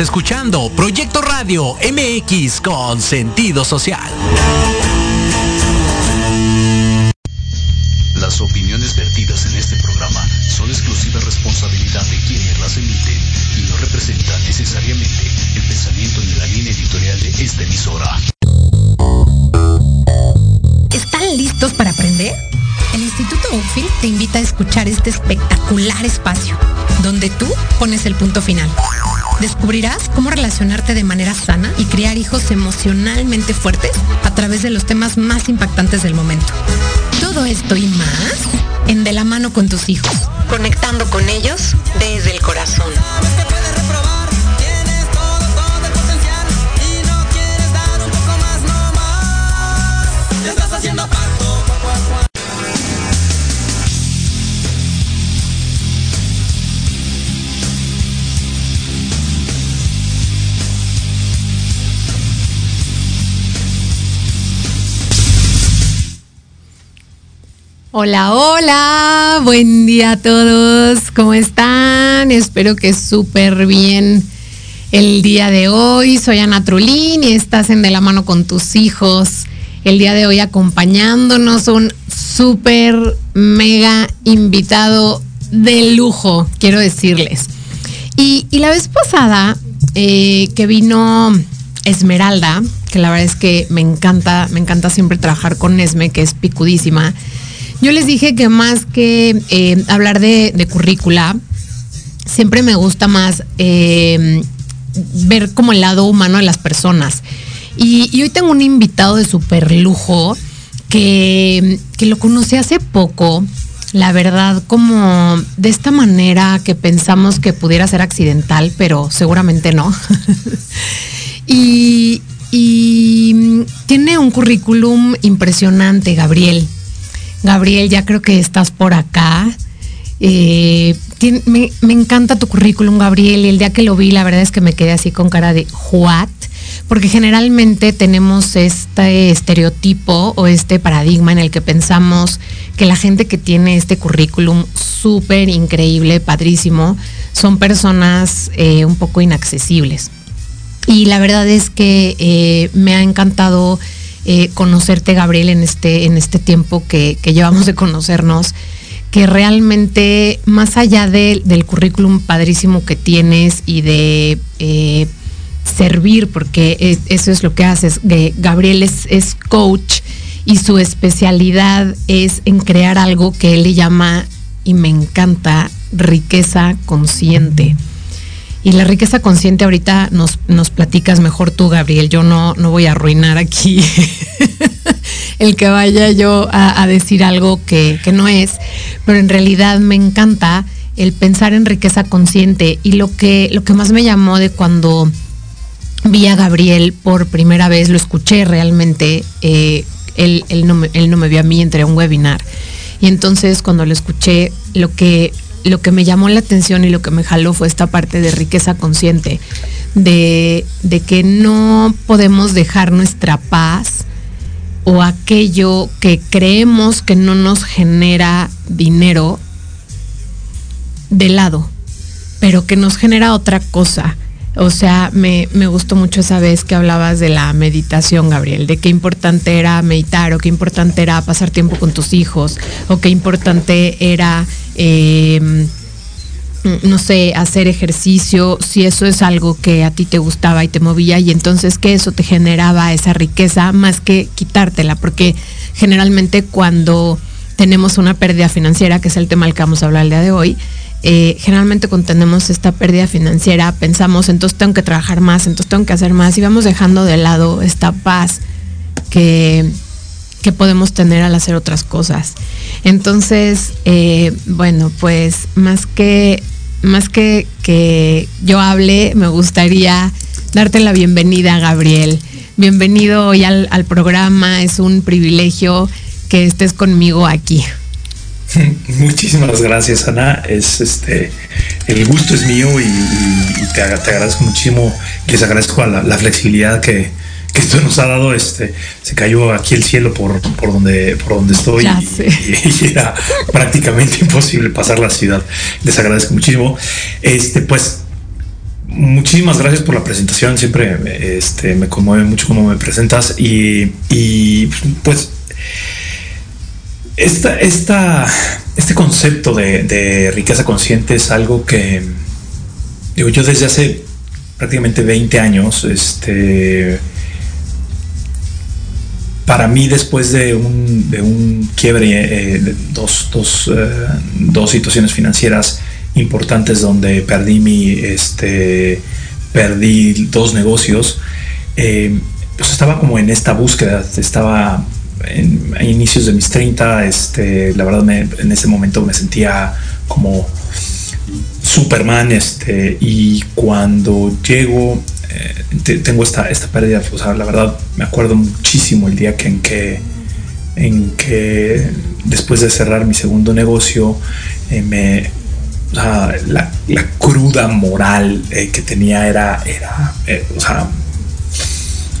escuchando Proyecto Radio MX con sentido social. Las opiniones vertidas en este programa son exclusiva responsabilidad de quienes las emiten y no representan necesariamente el pensamiento ni la línea editorial de esta emisora. ¿Están listos para aprender? El Instituto Oakfield te invita a escuchar este espectacular espacio, donde tú pones el punto final Descubrirás cómo relacionarte de manera sana y crear hijos emocionalmente fuertes a través de los temas más impactantes del momento. Todo esto y más en De la mano con tus hijos, conectando con ellos desde el corazón. Hola, hola, buen día a todos, ¿cómo están? Espero que súper bien el día de hoy. Soy Ana Trulín y estás en De la mano con tus hijos. El día de hoy acompañándonos un súper mega invitado de lujo, quiero decirles. Y, la vez pasada eh, que vino Esmeralda, que la verdad es que me encanta, me encanta siempre trabajar con Esme, que es picudísima yo les dije que más que eh, hablar de, currícula, siempre me gusta más eh, ver como el lado humano de las personas. Y, hoy tengo un invitado de super lujo que, que lo conocí hace poco, la verdad, como de esta manera que pensamos que pudiera ser accidental, pero seguramente no. y, y tiene un currículum impresionante, Gabriel. Gabriel, ya creo que estás por acá. Eh, me, encanta tu currículum, Gabriel, el día que lo vi, la verdad es que me quedé así con cara de what, porque generalmente tenemos este estereotipo o este paradigma en el que pensamos que la gente que tiene este currículum súper increíble, padrísimo, son personas eh, un poco inaccesibles. Y la verdad es que eh, me ha encantado eh, conocerte, Gabriel, en este, en este tiempo que, llevamos de conocernos, que realmente, más allá del currículum padrísimo que tienes y de eh, servir, porque eso es lo que haces, Gabriel es, es coach y su especialidad es en crear algo que él le llama, y me encanta, riqueza consciente. Y la riqueza consciente ahorita nos, nos platicas mejor tú, Gabriel. Yo no, no voy a arruinar aquí el que vaya yo a, decir algo que, que, no es, pero en realidad me encanta el pensar en riqueza consciente. Y lo que, lo que más me llamó de cuando vi a Gabriel por primera vez, lo escuché realmente, eh, él, él, no me, él no me vio a mí, entre un webinar. Y entonces cuando lo escuché, lo que lo que me llamó la atención y lo que me jaló fue esta parte de riqueza consciente, de, que no podemos dejar nuestra paz o aquello que creemos que no nos genera dinero de lado, pero que nos genera otra cosa. O sea, me, me, gustó mucho esa vez que hablabas de la meditación, Gabriel, de qué importante era meditar o qué importante era pasar tiempo con tus hijos o qué importante era eh, no sé, hacer ejercicio, si eso es algo que a ti te gustaba y te movía y entonces que eso te generaba esa riqueza más que quitártela, porque generalmente cuando tenemos una pérdida financiera, que es el tema al que vamos a hablar el día de hoy, eh, generalmente cuando tenemos esta pérdida financiera pensamos, entonces tengo que trabajar más, entonces tengo que hacer más y vamos dejando de lado esta paz que, que podemos tener al hacer otras cosas. Entonces, eh, bueno, pues más que, más que que yo hable, me gustaría darte la bienvenida, Gabriel. Bienvenido hoy al, al programa, es un privilegio que estés conmigo aquí. Muchísimas gracias, Ana. Es este el gusto es mío y, te, agradezco muchísimo. Les agradezco la, flexibilidad que, que, esto nos ha dado. Este se cayó aquí el cielo por, por donde por donde estoy y, era prácticamente imposible pasar la ciudad. Les agradezco muchísimo. Este pues muchísimas gracias por la presentación. Siempre este, me conmueve mucho cómo me presentas y, y pues esta, este concepto de, riqueza consciente es algo que yo desde hace prácticamente 20 años, este, para mí después de un, de un quiebre, eh, de dos, dos, eh, dos, situaciones financieras importantes donde perdí mi, este, perdí dos negocios, eh, pues estaba como en esta búsqueda, estaba en, a inicios de mis 30, este, la verdad en ese momento me sentía como Superman, este, y cuando llego, eh, tengo esta, esta pérdida, o sea, la verdad me acuerdo muchísimo el día que, en que en que después de cerrar mi segundo negocio, eh, me, la, la, cruda moral eh, que tenía era, era o sea,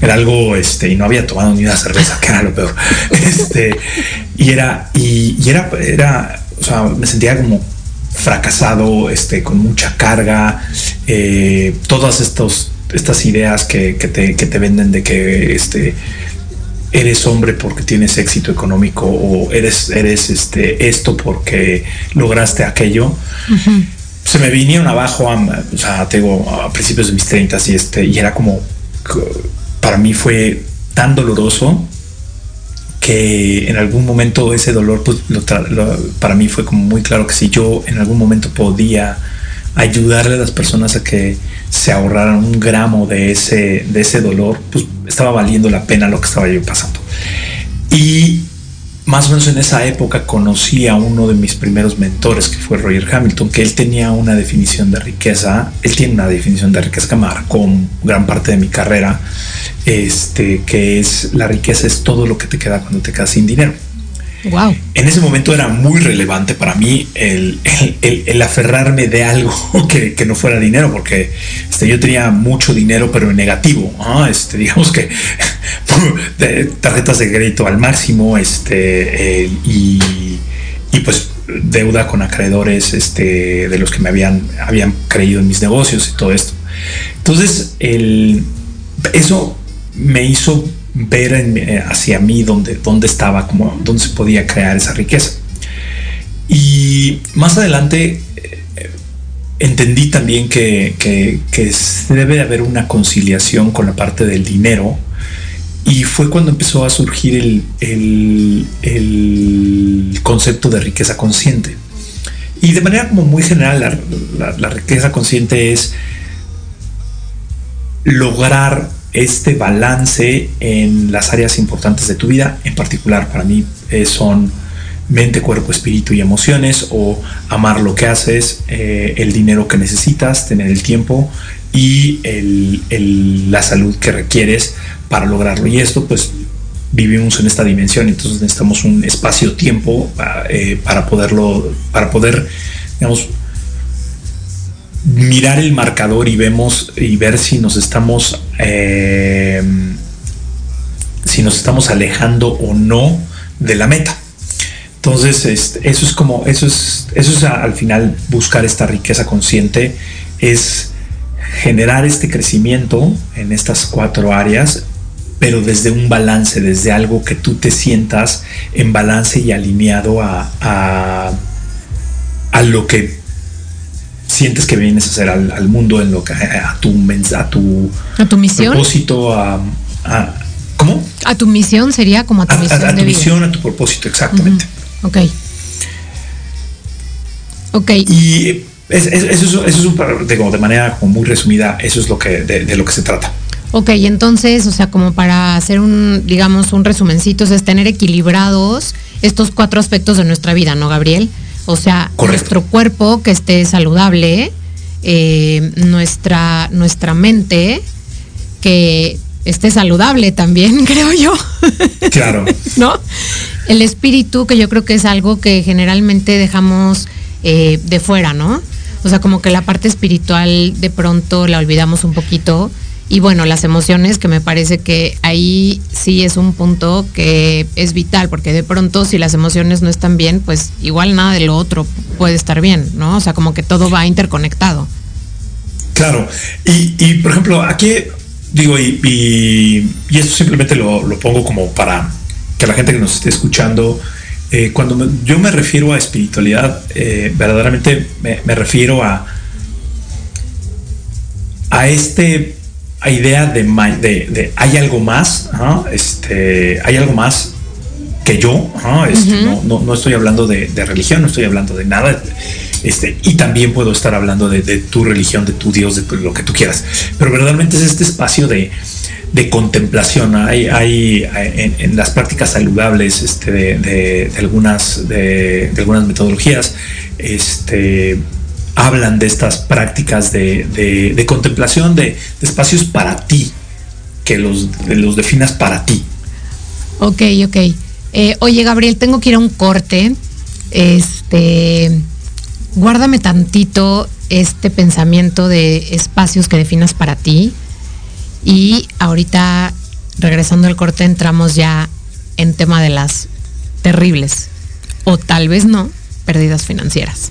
era algo, este, y no había tomado ni una cerveza, que era lo peor. Este, y era, y, era, era, o sea, me sentía como fracasado, este, con mucha carga, eh, todas estos, estas ideas que, te, que, te, venden de que, este, eres hombre porque tienes éxito económico o eres, eres este, esto porque lograste aquello. Se me vinieron abajo, a, o sea, tengo a principios de mis 30 y este, y era como para mí fue tan doloroso que en algún momento ese dolor, pues, para mí fue como muy claro que si yo en algún momento podía ayudarle a las personas a que se ahorraran un gramo de ese, de ese dolor, pues estaba valiendo la pena lo que estaba yo pasando. Y más o menos en esa época conocí a uno de mis primeros mentores, que fue Roger Hamilton, que él tenía una definición de riqueza, él tiene una definición de riqueza que marcó gran parte de mi carrera, este, que es la riqueza es todo lo que te queda cuando te quedas sin dinero. Wow. En ese momento era muy relevante para mí el, aferrarme de algo que, no fuera dinero, porque este, yo tenía mucho dinero, pero en negativo. Este, digamos que tarjetas de crédito al máximo este, y, pues deuda con acreedores este, de los que me habían, habían creído en mis negocios y todo esto. Entonces, el, eso me hizo ver eh, hacia mí dónde, dónde estaba, como dónde se podía crear esa riqueza. Y más adelante eh, entendí también que, que, debe haber una conciliación con la parte del dinero. Y fue cuando empezó a surgir el, el concepto de riqueza consciente. Y de manera como muy general, la riqueza consciente es lograr este balance en las áreas importantes de tu vida, en particular para mí eh, son mente, cuerpo, espíritu y emociones, o amar lo que haces, eh, el dinero que necesitas, tener el tiempo y la salud que requieres para lograrlo. Y esto pues vivimos en esta dimensión, entonces necesitamos un espacio-tiempo eh, para poderlo, para poder, digamos, mirar el marcador y vemos y ver si nos estamos eh, si nos estamos alejando o no de la meta. Entonces, eso es como, eso es, eso es al final buscar esta riqueza consciente, es generar este crecimiento en estas cuatro áreas, pero desde un balance, desde algo que tú te sientas en balance y alineado a, a, a lo que sientes que vienes a hacer al, mundo en lo que a tu a tu a tu misión propósito a, cómo a tu misión sería como a tu misión a, tu misión a tu propósito exactamente Ok. Ok. Y eso, es, un, de manera como muy resumida, eso es lo que, de, lo que se trata. Ok, entonces, o sea, como para hacer un, digamos, un resumencito, es tener equilibrados estos cuatro aspectos de nuestra vida, ¿no, Gabriel? O sea, nuestro cuerpo que esté saludable, eh, nuestra, nuestra mente que esté saludable también, creo yo. Claro. ¿No? El espíritu, que yo creo que es algo que generalmente dejamos eh, de fuera, ¿no? O sea, como que la parte espiritual de pronto la olvidamos un poquito. Y bueno, las emociones, que me parece que ahí sí es un punto que es vital, porque de pronto si las emociones no están bien, pues igual nada de lo otro puede estar bien, ¿no? O sea, como que todo va interconectado. Claro. Y, por ejemplo, aquí digo, y, y, esto simplemente lo, pongo como para que la gente que nos esté escuchando, eh, cuando yo me refiero a espiritualidad, eh, verdaderamente me, refiero a, a este idea de, de, hay algo más, este, hay algo más que yo, este, no, no, estoy hablando de, de, religión, no estoy hablando de nada, este, y también puedo estar hablando de, tu religión, de tu Dios, de lo que tú quieras. Pero verdaderamente es este espacio de, contemplación. Hay, hay en, las prácticas saludables este, de, algunas, de, algunas metodologías, este, hablan de estas prácticas de, contemplación de, espacios para ti, que los, definas para ti. Ok, ok. Eh, oye, Gabriel, tengo que ir a un corte. Este guárdame tantito este pensamiento de espacios que definas para ti. Y ahorita, regresando al corte, entramos ya en tema de las terribles, o tal vez no, pérdidas financieras.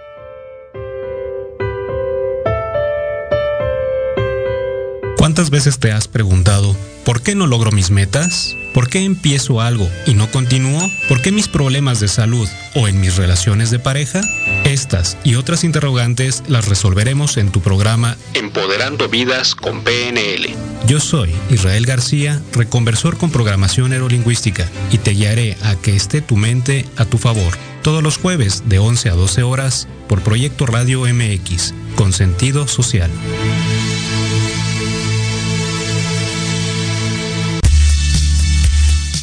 ¿Cuántas veces te has preguntado, ¿por qué no logro mis metas? ¿Por qué empiezo algo y no continúo? ¿Por qué mis problemas de salud o en mis relaciones de pareja? Estas y otras interrogantes las resolveremos en tu programa Empoderando Vidas con PNL. Yo soy Israel García, reconversor con programación neurolingüística y te guiaré a que esté tu mente a tu favor. Todos los jueves de 11 a 12 horas por Proyecto Radio MX, con sentido social.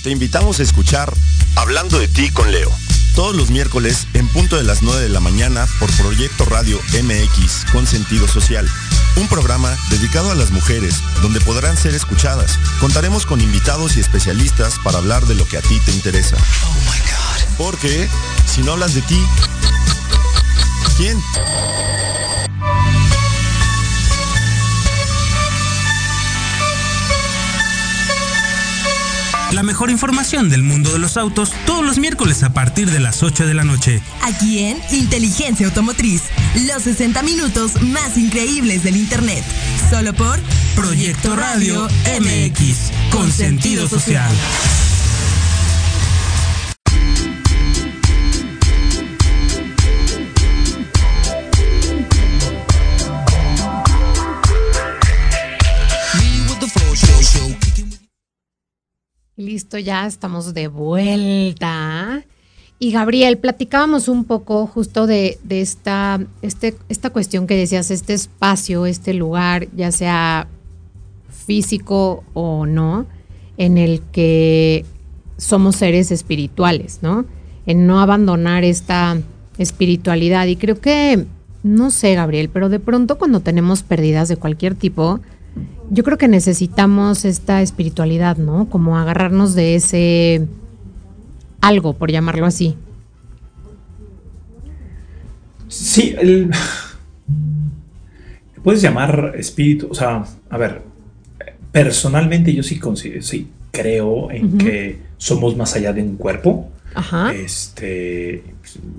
Te invitamos a escuchar Hablando de ti con Leo. Todos los miércoles en punto de las 9 de la mañana por Proyecto Radio MX con sentido social. Un programa dedicado a las mujeres donde podrán ser escuchadas. Contaremos con invitados y especialistas para hablar de lo que a ti te interesa. Oh Porque si no hablas de ti, ¿quién? La mejor información del mundo de los autos todos los miércoles a partir de las 8 de la noche. Aquí en Inteligencia Automotriz, los 60 minutos más increíbles del Internet. Solo por Proyecto Radio MX, con sentido social. Listo, ya estamos de vuelta. Y Gabriel, platicábamos un poco justo de, esta, este, esta cuestión que decías, este espacio, este lugar, ya sea físico o no, en el que somos seres espirituales, ¿no? En no abandonar esta espiritualidad. Y creo que, no sé, Gabriel, pero de pronto cuando tenemos pérdidas de cualquier tipo, yo creo que necesitamos esta espiritualidad, ¿no? Como agarrarnos de ese algo, por llamarlo así. Sí, el... puedes llamar espíritu, o sea, a ver, personalmente yo sí, sí creo en que somos más allá de un cuerpo. Este,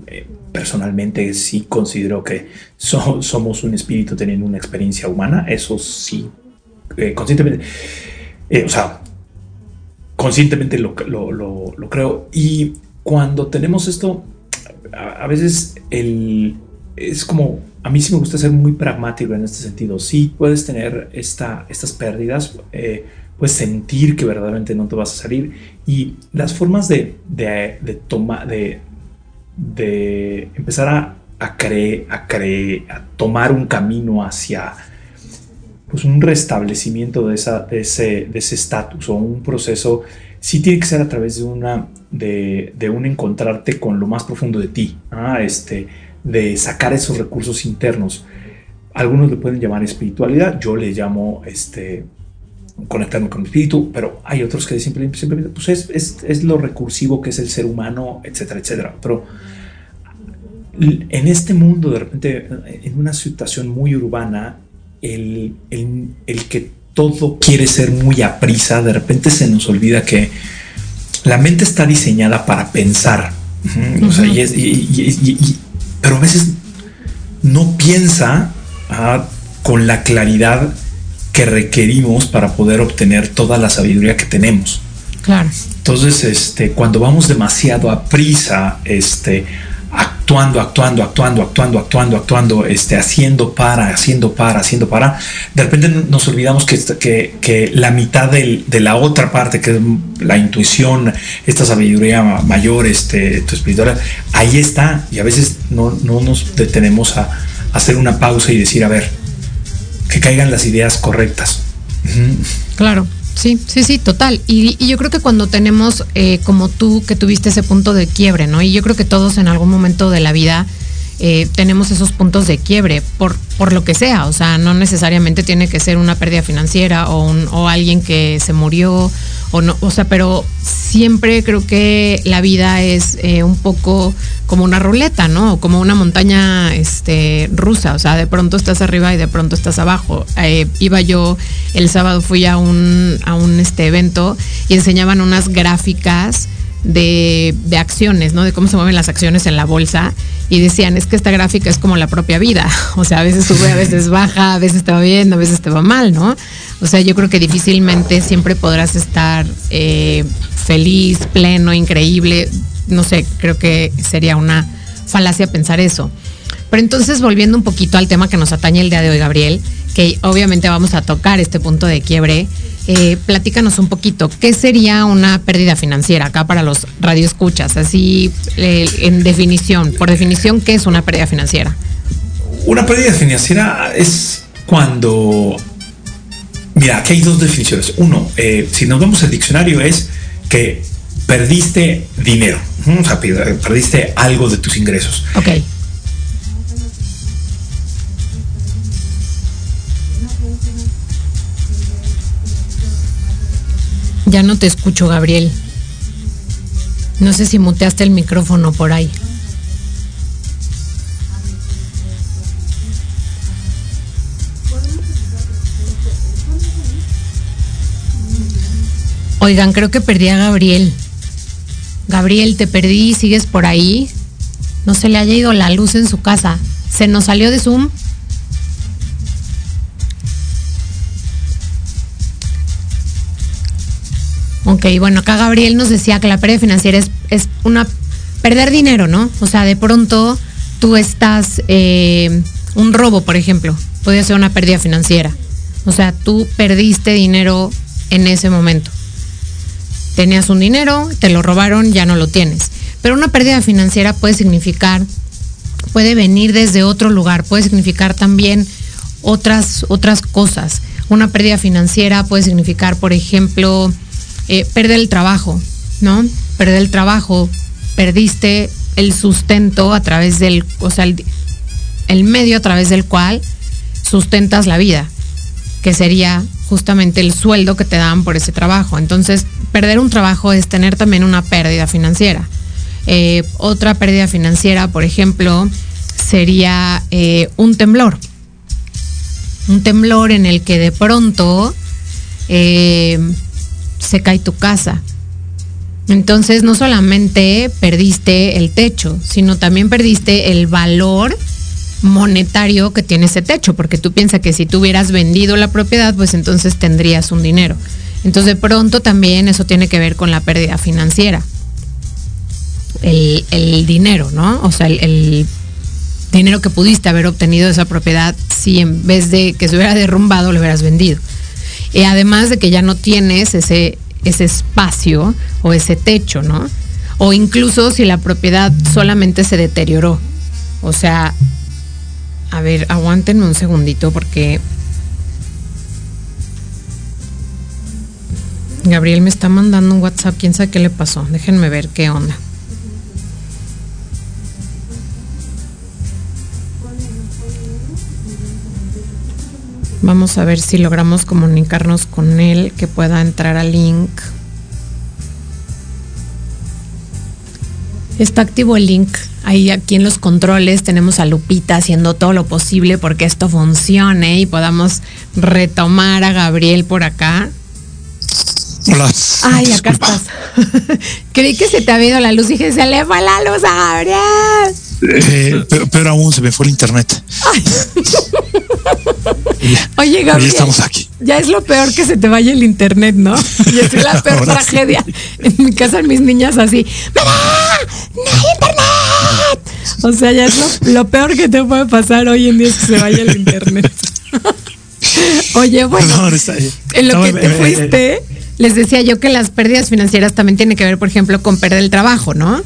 eh, personalmente sí considero que so- somos un espíritu teniendo una experiencia humana, eso sí, eh, conscientemente, eh, o sea, conscientemente lo, lo- lo- creo. Y cuando tenemos esto, a, veces el, es como, a mí sí me gusta ser muy pragmático en este sentido. Sí puedes tener esta, estas pérdidas, puedes sentir que verdaderamente no te vas a salir y las formas de, de, de de, de empezar a, a creer, a creer, a tomar un camino hacia pues un restablecimiento de, esa, de ese de ese estatus o un proceso sí tiene que ser a través de una de, de un encontrarte con lo más profundo de ti ¿ah? este de sacar esos recursos internos algunos le pueden llamar espiritualidad yo le llamo este conectarme con el espíritu pero hay otros que simplemente pues es, es, lo recursivo que es el ser humano etcétera etcétera pero en este mundo de repente en una situación muy urbana el, el, el, que todo quiere ser muy a prisa, de repente se nos olvida que la mente está diseñada para pensar. Pero a veces no piensa uh, con la claridad que requerimos para poder obtener toda la sabiduría que tenemos. Claro. Entonces, este, cuando vamos demasiado a prisa, este, actuando, actuando, actuando, actuando, actuando, actuando, este, haciendo para, haciendo para, haciendo para, de repente nos olvidamos que, que, que la mitad del, de la otra parte, que es la intuición, esta sabiduría mayor, este, tu espiritual, ahí está. Y a veces no, no nos detenemos a, a hacer una pausa y decir, a ver, que caigan las ideas correctas. Claro. Sí, sí, sí, total. Y, yo creo que cuando tenemos, eh, como tú, que tuviste ese punto de quiebre, ¿no? Y yo creo que todos en algún momento de la vida eh, tenemos esos puntos de quiebre, por, por lo que sea. O sea, no necesariamente tiene que ser una pérdida financiera o, un, o alguien que se murió, o no, o sea, pero siempre creo que la vida es eh, un poco como una ruleta, ¿no? O como una montaña este, rusa. O sea, de pronto estás arriba y de pronto estás abajo. Eh, iba yo, el sábado fui a un, a un este, evento y enseñaban unas gráficas de, de, acciones, ¿no? De cómo se mueven las acciones en la bolsa. Y decían, es que esta gráfica es como la propia vida. O sea, a veces sube, a veces baja, a veces te va bien, a veces te va mal, ¿no? O sea, yo creo que difícilmente siempre podrás estar eh, feliz, pleno, increíble. No sé, creo que sería una falacia pensar eso. Pero entonces, volviendo un poquito al tema que nos atañe el día de hoy, Gabriel, que obviamente vamos a tocar este punto de quiebre, eh, platícanos un poquito, ¿qué sería una pérdida financiera acá para los radioescuchas? Así, eh, en definición, por definición, ¿qué es una pérdida financiera? Una pérdida financiera es cuando... Mira, aquí hay dos definiciones. Uno, eh, si nos vamos al diccionario, es que perdiste dinero, o sea, perdiste algo de tus ingresos. Ok. Ya no te escucho, Gabriel. No sé si muteaste el micrófono por ahí. Oigan, creo que perdí a Gabriel. Gabriel, te perdí, sigues por ahí. No se le haya ido la luz en su casa. ¿Se nos salió de Zoom? Ok, bueno, acá Gabriel nos decía que la pérdida financiera es, es una perder dinero, ¿no? O sea, de pronto tú estás, eh, un robo, por ejemplo, podría ser una pérdida financiera. O sea, tú perdiste dinero en ese momento. Tenías un dinero, te lo robaron, ya no lo tienes. Pero una pérdida financiera puede significar, puede venir desde otro lugar, puede significar también otras, otras cosas. Una pérdida financiera puede significar, por ejemplo, eh, perder el trabajo, ¿no? Perder el trabajo, perdiste el sustento a través del, o sea, el, medio a través del cual sustentas la vida, que sería justamente el sueldo que te dan por ese trabajo. Entonces, perder un trabajo es tener también una pérdida financiera. Eh, otra pérdida financiera, por ejemplo, sería eh, un temblor. Un temblor en el que de pronto se cae tu casa, Entonces, no solamente perdiste el techo, sino también perdiste el valor monetario que tiene ese techo, porque tú piensas que si tú hubieras vendido la propiedad, pues entonces tendrías un dinero. Entonces, de pronto también eso tiene que ver con la pérdida financiera. El, dinero, ¿no? O sea, el, el dinero que pudiste haber obtenido de esa propiedad si en vez de que se hubiera derrumbado lo hubieras vendido. Y además de que ya no tienes ese ese espacio o ese techo, ¿no? O incluso si la propiedad solamente se deterioró. O sea, a ver, aguántenme un segundito porque Gabriel me está mandando un WhatsApp, quién sabe qué le pasó. Déjenme ver qué onda. Vamos a ver si logramos comunicarnos con él, que pueda entrar al link. Está activo el link. Ahí aquí en los controles tenemos a Lupita haciendo todo lo posible porque esto funcione y podamos retomar a Gabriel por acá. Hola. Ay, acá estás. Creí que se te había ido la luz y dije, se le fue la luz a Gabriel. Eh, pero, pero, aún se me fue el internet. ya, Oye, Gabriel. Ya estamos aquí. Ya es lo peor que se te vaya el internet, ¿no? Y es la peor Ahora tragedia. Sí. En mi casa, mis niñas así. ¡Mamá! ¡No hay internet! O sea, ya es lo, lo, peor que te puede pasar hoy en día es que se vaya el internet. Oye, bueno, en lo que te fuiste, les decía yo que las pérdidas financieras también tienen que ver, por ejemplo, con perder el trabajo, ¿no?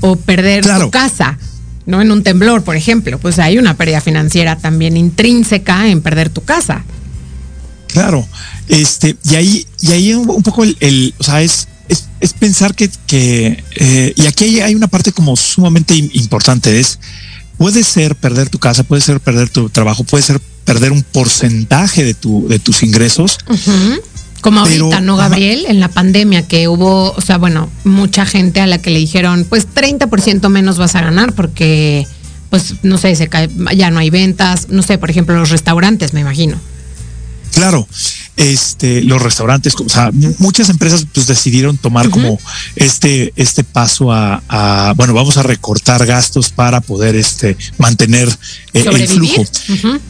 O perder claro. tu casa. ¿No? En un temblor, por ejemplo, pues hay una pérdida financiera también intrínseca en perder tu casa. Claro, este, y ahí, y ahí un poco el, el o sea, es, es, es, pensar que, que eh, y aquí hay, hay, una parte como sumamente importante, es, puede ser perder tu casa, puede ser perder tu trabajo, puede ser perder un porcentaje de, tu, de tus ingresos. Uh -huh. Como ahorita, ¿no, Gabriel? Ajá. En la pandemia que hubo, o sea, bueno, mucha gente a la que le dijeron, pues 30% menos vas a ganar porque, pues, no sé, se cae, ya no hay ventas, no sé, por ejemplo, los restaurantes, me imagino. Claro, este, los restaurantes, o sea, muchas empresas pues decidieron tomar uh -huh. como este, este paso a, a, bueno, vamos a recortar gastos para poder este, mantener eh, el flujo. Uh -huh.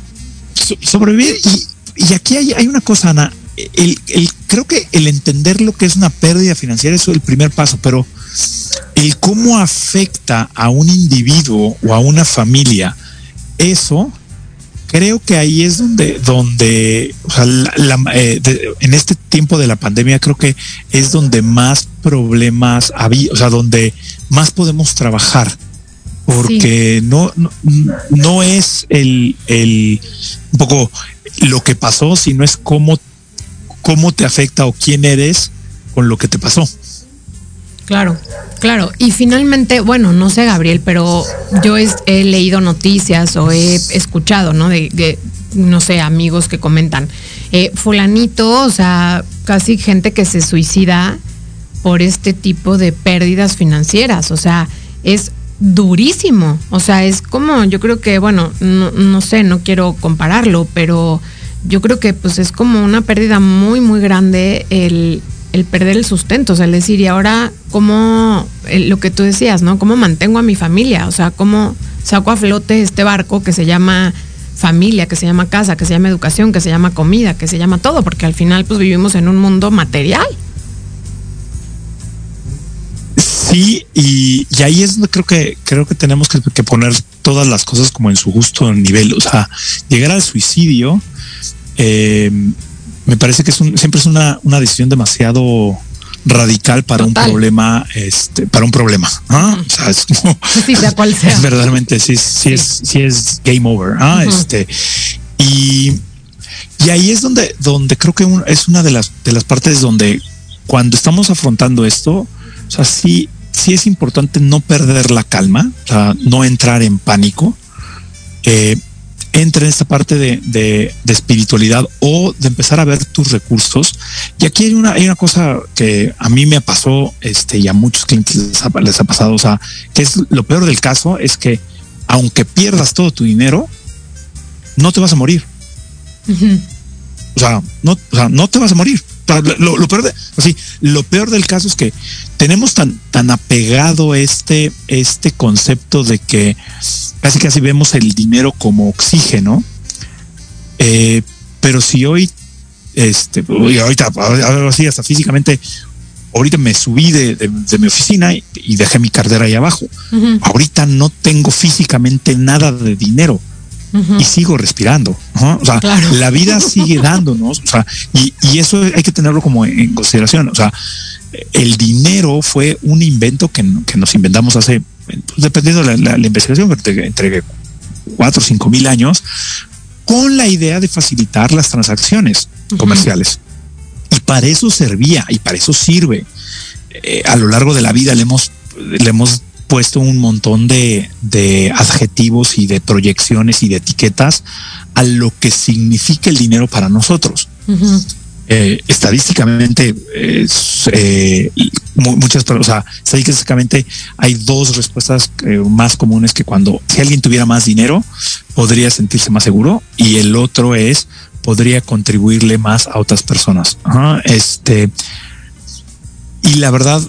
so, sobrevivir y, y aquí hay, hay una cosa, Ana, el, el, creo que el entender lo que es una pérdida financiera es el primer paso, pero el cómo afecta a un individuo o a una familia, eso creo que ahí es donde, donde o sea, la, la, eh, de, en este tiempo de la pandemia, creo que es donde más problemas había, o sea, donde más podemos trabajar. Porque sí. no, no, no, es el, el un poco lo que pasó, sino es cómo cómo te afecta o quién eres con lo que te pasó. Claro, claro. Y finalmente, bueno, no sé, Gabriel, pero yo he, leído noticias o he escuchado, ¿no? De, de no sé, amigos que comentan, eh, fulanito, o sea, casi gente que se suicida por este tipo de pérdidas financieras, o sea, es durísimo, o sea, es como, yo creo que, bueno, no, no sé, no quiero compararlo, pero yo creo que pues es como una pérdida muy, muy grande el, el perder el sustento, o sea, el decir, y ahora, ¿cómo, el, lo que tú decías, ¿no? ¿Cómo mantengo a mi familia? O sea, ¿cómo saco a flote este barco que se llama familia, que se llama casa, que se llama educación, que se llama comida, que se llama todo? Porque al final, pues vivimos en un mundo material. Sí, y, y, ahí es donde creo que creo que tenemos que, poner todas las cosas como en su justo nivel. O sea, llegar al suicidio eh, me parece que es un, siempre es una, una decisión demasiado radical para Total. un problema, este, para un problema. ¿ah? O sea, es como sí, sea cual sea. Es verdaderamente sí, sí, es, sí es game over. ¿ah? Uh -huh. Este, y, y ahí es donde, donde creo que un, es una de las, de las partes donde cuando estamos afrontando esto, o sea, sí, sí es importante no perder la calma, o sea, no entrar en pánico. Eh, entra en esta parte de, de, de, espiritualidad o de empezar a ver tus recursos. Y aquí hay una, hay una cosa que a mí me pasó este, y a muchos clientes les ha, les ha pasado, o sea, que es lo peor del caso, es que aunque pierdas todo tu dinero, no te vas a morir. Uh -huh. O sea, no, o sea, no te vas a morir. Lo, peor así, lo peor del caso es que tenemos tan, tan apegado este, este concepto de que casi casi vemos el dinero como oxígeno. Eh, pero si hoy, este, ahorita, así hasta físicamente, ahorita me subí de, mi oficina y, dejé mi cartera ahí abajo. Ahorita no tengo físicamente nada de dinero y sigo respirando. O sea, la vida sigue dándonos. O sea, y, eso hay que tenerlo como en consideración. O sea, el dinero fue un invento que, nos inventamos hace, pues, dependiendo de la, investigación, entre, cuatro o cinco mil años, con la idea de facilitar las transacciones comerciales. Y para eso servía y para eso sirve. Eh, a lo largo de la vida le hemos, le hemos puesto un montón de, adjetivos y de proyecciones y de etiquetas a lo que significa el dinero para nosotros. Eh, estadísticamente, eh, muchas, o sea, estadísticamente hay dos respuestas eh, más comunes que cuando si alguien tuviera más dinero podría sentirse más seguro y el otro es podría contribuirle más a otras personas. este y la verdad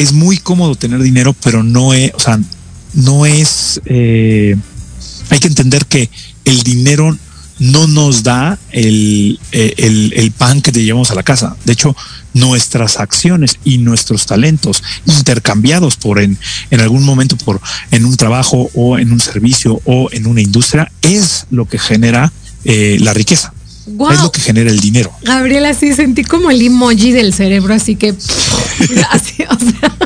es muy cómodo tener dinero, pero no es, o sea, no es, eh, hay que entender que el dinero no nos da el, eh, el, el, pan que te llevamos a la casa. De hecho, nuestras acciones y nuestros talentos intercambiados por en, en algún momento por en un trabajo o en un servicio o en una industria es lo que genera eh, la riqueza. Es lo que genera el dinero. Gabriela, sí sentí como el emoji del cerebro, así que así, o sea,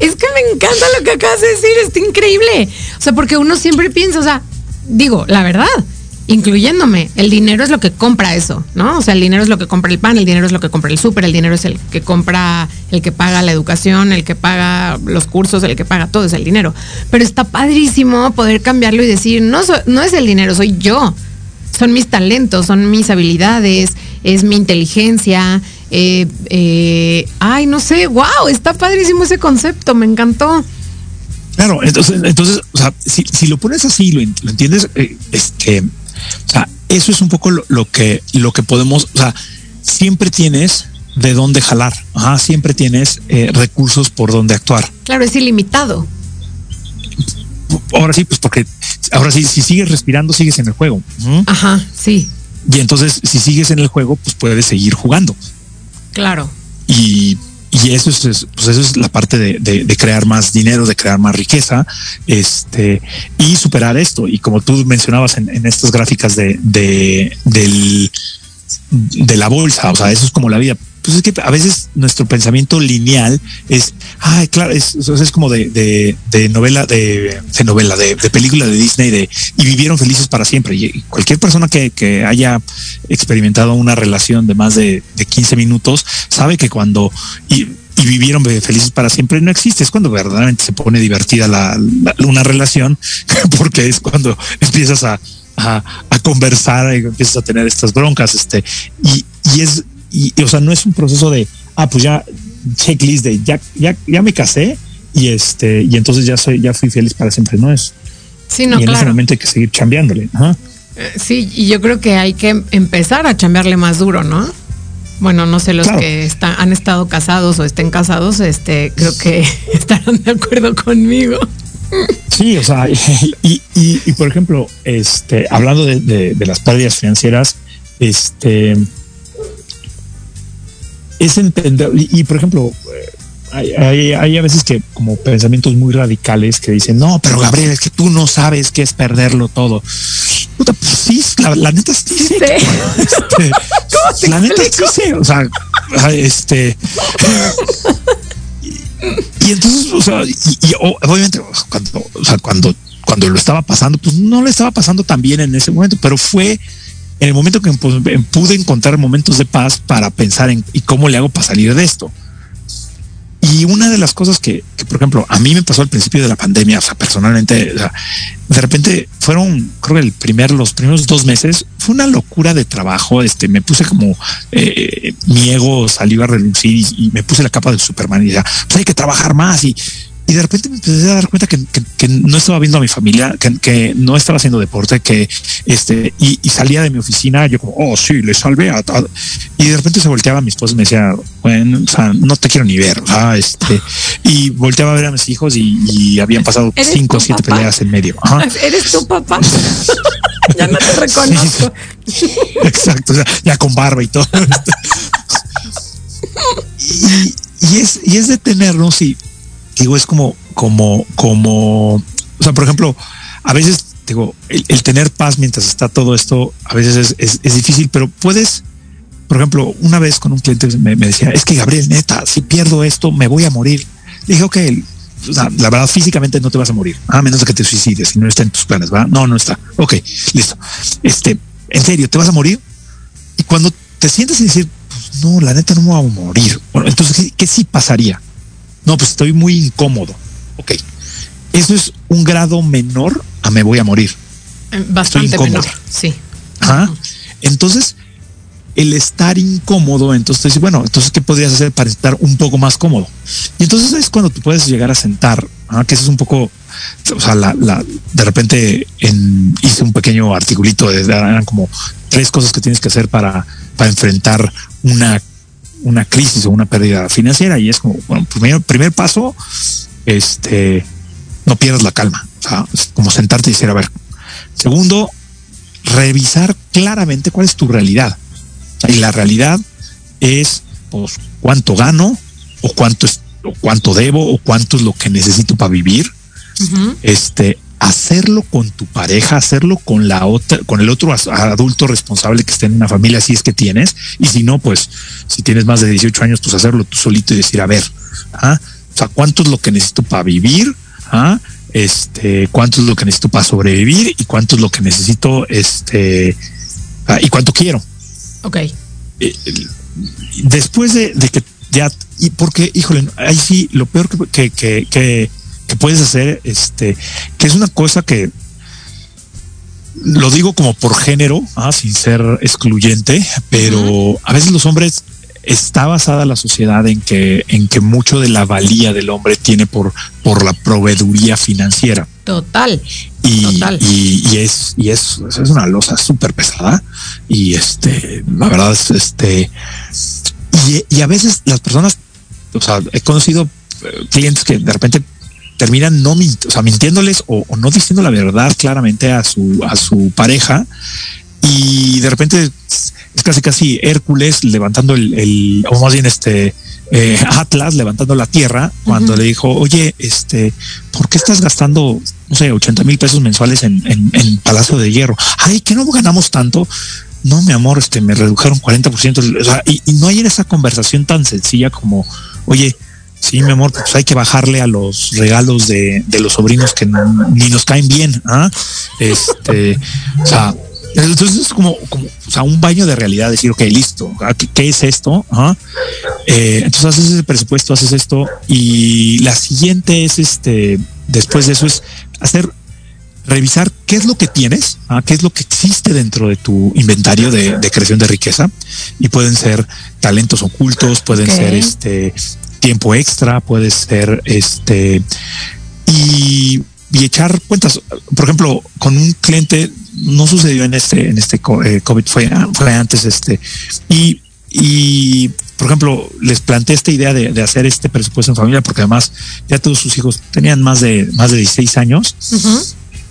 es que me encanta lo que acabas de decir, está increíble. O sea, porque uno siempre piensa, o sea, digo, la verdad, incluyéndome, el dinero es lo que compra eso, ¿no? O sea, el dinero es lo que compra el pan, el dinero es lo que compra el súper, el dinero es el que compra, el que paga la educación, el que paga los cursos, el que paga todo, es el dinero. Pero está padrísimo poder cambiarlo y decir, no, no es el dinero, soy yo son mis talentos, son mis habilidades, es mi inteligencia. Eh, eh, ay, no sé, wow, está padrísimo ese concepto, me encantó. Claro, entonces, entonces, o sea, si, lo pones así, lo, lo entiendes, eh, este, o sea, eso es un poco lo, que, lo que podemos, o sea, siempre tienes de dónde jalar, Ajá, siempre tienes recursos por donde actuar. Claro, es ilimitado. Ahora sí, pues porque ahora sí, si sigues respirando, sigues en el juego. Ajá, sí. Y entonces, si sigues en el juego, pues puedes seguir jugando. Claro. Y, eso es, pues eso es la parte de, crear más dinero, de crear más riqueza, este, y superar esto. Y como tú mencionabas en, estas gráficas de, de, del, de la bolsa, o sea, eso es como la vida pues es que a veces nuestro pensamiento lineal es, ay, claro, es, es como de, de, novela, de, de novela, de, película de Disney, de y vivieron felices para siempre. Y cualquier persona que, que haya experimentado una relación de más de, de 15 minutos sabe que cuando y, y vivieron felices para siempre no existe. Es cuando verdaderamente se pone divertida la, una relación, porque es cuando empiezas a, a, a, conversar y empiezas a tener estas broncas. Este, y, y es y, o sea, no es un proceso de, ah, pues ya checklist de ya, ya, ya me casé y este, y entonces ya soy, ya fui feliz para siempre, no es. Sí, no, y en ese momento hay que seguir chambeándole. Eh, sí, y yo creo que hay que empezar a chambearle más duro, ¿no? Bueno, no sé los que están, han estado casados o estén casados, este, creo que estarán de acuerdo conmigo. Sí, o sea, y, y, y por ejemplo, este, hablando de, de, de las pérdidas financieras, este, es entender, y, por ejemplo, eh, hay, hay, a veces que como pensamientos muy radicales que dicen, no, pero Gabriel, es que tú no sabes qué es perderlo todo. Puta, pues sí, la, neta sí. sí. Este, la neta sí, o sea, este... y, entonces, o sea, y, obviamente cuando, o sea, cuando, cuando lo estaba pasando, pues no le estaba pasando tan bien en ese momento, pero fue en el momento que pude encontrar momentos de paz para pensar en y cómo le hago para salir de esto. Y una de las cosas que, por ejemplo, a mí me pasó al principio de la pandemia, o sea, personalmente, de repente fueron, creo que el primer, los primeros dos meses fue una locura de trabajo. Este, me puse como eh, mi ego salió a relucir y, me puse la capa de Superman y ya, pues hay que trabajar más y y de repente me empecé a dar cuenta que, que- que no estaba viendo a mi familia, que, que no estaba haciendo deporte, que este, y, y salía de mi oficina, yo como, oh, sí, le salvé a, a- y de repente se volteaba mi esposa y me decía, bueno, o sea, no te quiero ni ver, este, y volteaba a ver a mis hijos y, y habían pasado ¿Eres cinco o siete papá? peleas en medio. Ajá. ¿Eres tu papá? ya no te reconozco. Exacto, o sea, ya con barba y todo. y, y es, y es detenernos y digo, es como, como, como, o sea, por ejemplo, a veces digo, el, tener paz mientras está todo esto, a veces es, es- es difícil, pero puedes, por ejemplo, una vez con un cliente me, decía, es que Gabriel, neta, si pierdo esto, me voy a morir. Le dije, ok, o la verdad, físicamente no te vas a morir, a menos de que te suicides y no está en tus planes, ¿va? No, no está. Ok, listo. Este, en serio, te vas a morir. Y cuando te sientes y decir, pues no, la neta no me voy a morir. Bueno, entonces, ¿qué, qué sí pasaría? No, pues estoy muy incómodo. Ok. Eso es un grado menor a me voy a morir. Eh, Bastante incómodo. menor. Sí. Ajá. Entonces, el estar incómodo, entonces bueno, entonces, ¿qué podrías hacer para estar un poco más cómodo? Y entonces es cuando tú puedes llegar a sentar, ¿ah? que eso es un poco, o sea, la, la- de repente en, hice un pequeño articulito, de, eran como tres cosas que tienes que hacer para, para enfrentar una, una crisis o una pérdida financiera. Y es como, bueno, primer, primer paso, este, no pierdas la calma, o sea, es como sentarte y decir, a ver, segundo, revisar claramente cuál es tu realidad. Y la realidad es pues cuánto gano o cuánto es o cuánto debo o cuánto es lo que necesito para vivir. Este hacerlo con tu pareja, hacerlo con la otra, con el otro adulto responsable que esté en una familia, si es que tienes, y si no, pues si tienes más de 18 años, pues hacerlo tú solito y decir, a ver, ¿ah? o sea, cuánto es lo que necesito para vivir, ¿Ah? este, cuánto es lo que necesito para sobrevivir y cuánto es lo que necesito, este, ah, y cuánto quiero. Ok. Eh, después de, de que ya, y porque, híjole, ahí sí, lo peor que, que, que, que, que puedes hacer, este, que es una cosa que lo digo como por género, ah, sin ser excluyente, pero a veces los hombres está basada la sociedad en que, en que mucho de la valía del hombre tiene por, por la proveeduría financiera Total. y, Total. y, y es y es, es una losa súper pesada y este la verdad es este y, y a veces las personas o sea he conocido eh, clientes que de repente terminan no o sea, mintiéndoles o, o no diciendo la verdad claramente a su a su pareja y de repente es casi casi Hércules levantando el, el o más bien este eh, Atlas levantando la tierra cuando le dijo oye este ¿por qué estás gastando no sé 80 mil pesos mensuales en, en, en Palacio de Hierro? Ay que no ganamos tanto no mi amor este me redujeron 40% o sea, y, y no hay en esa conversación tan sencilla como oye Sí, mi amor, pues hay que bajarle a los regalos de, de los sobrinos que ni nos caen bien. ¿ah? Este, o sea, entonces es como, como o sea, un baño de realidad, decir, ok, listo, ¿ah? ¿qué, qué es esto? Ajá. Eh, entonces haces ese presupuesto, haces esto, y la siguiente es este, después de eso es hacer revisar qué es lo que tienes, ¿ah? qué es lo que existe dentro de tu inventario de, de creación de riqueza y pueden ser talentos ocultos, pueden ser este tiempo extra, puede ser este y, y echar cuentas. Por ejemplo, con un cliente no sucedió en este en este eh, COVID fue fue antes este y y por ejemplo les planteé esta idea de, de hacer este presupuesto en familia porque además ya todos sus hijos tenían más de más de 16 años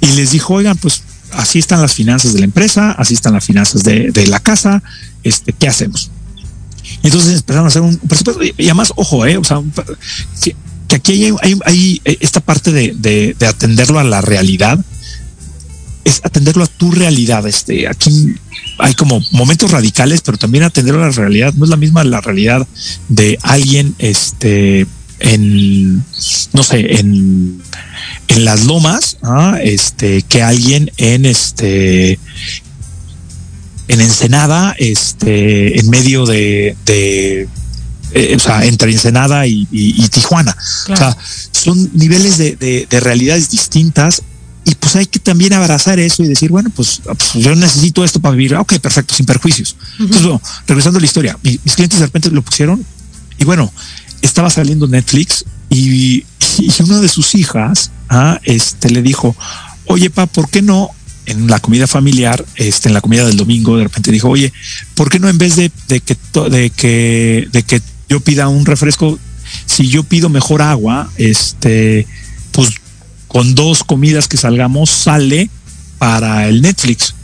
y les dijo, oigan, pues así están las finanzas de la empresa, así están las finanzas de, de la casa, este, ¿qué hacemos? Y entonces empezaron a hacer un y además, ojo, eh, o sea, que, aquí hay, hay- hay esta parte de, de- de atenderlo a la realidad, es atenderlo a tu realidad. Este, aquí hay como momentos radicales, pero también atenderlo a la realidad. No es la misma la realidad de alguien, este, en, no sé, en, en las lomas, ¿ah? este, que alguien en este, en Ensenada, este, en medio de, de eh, o sea, entre Ensenada y, y- y Tijuana. Claro. O sea, son niveles de, de- de realidades distintas y pues hay que también abrazar eso y decir, bueno, pues, pues, yo necesito esto para vivir. Ah, Ok, perfecto, sin perjuicios. Entonces, bueno, regresando a la historia, mi- mis clientes de repente lo pusieron y bueno, estaba saliendo Netflix y y una de sus hijas, ah, este, le dijo, oye, pa, ¿por qué no en la comida familiar, este, en la comida del domingo, de repente dijo, oye, ¿por qué no en vez de, de que, de que, de que yo pida un refresco, si yo pido mejor agua, este, pues con dos comidas que salgamos sale para el Netflix.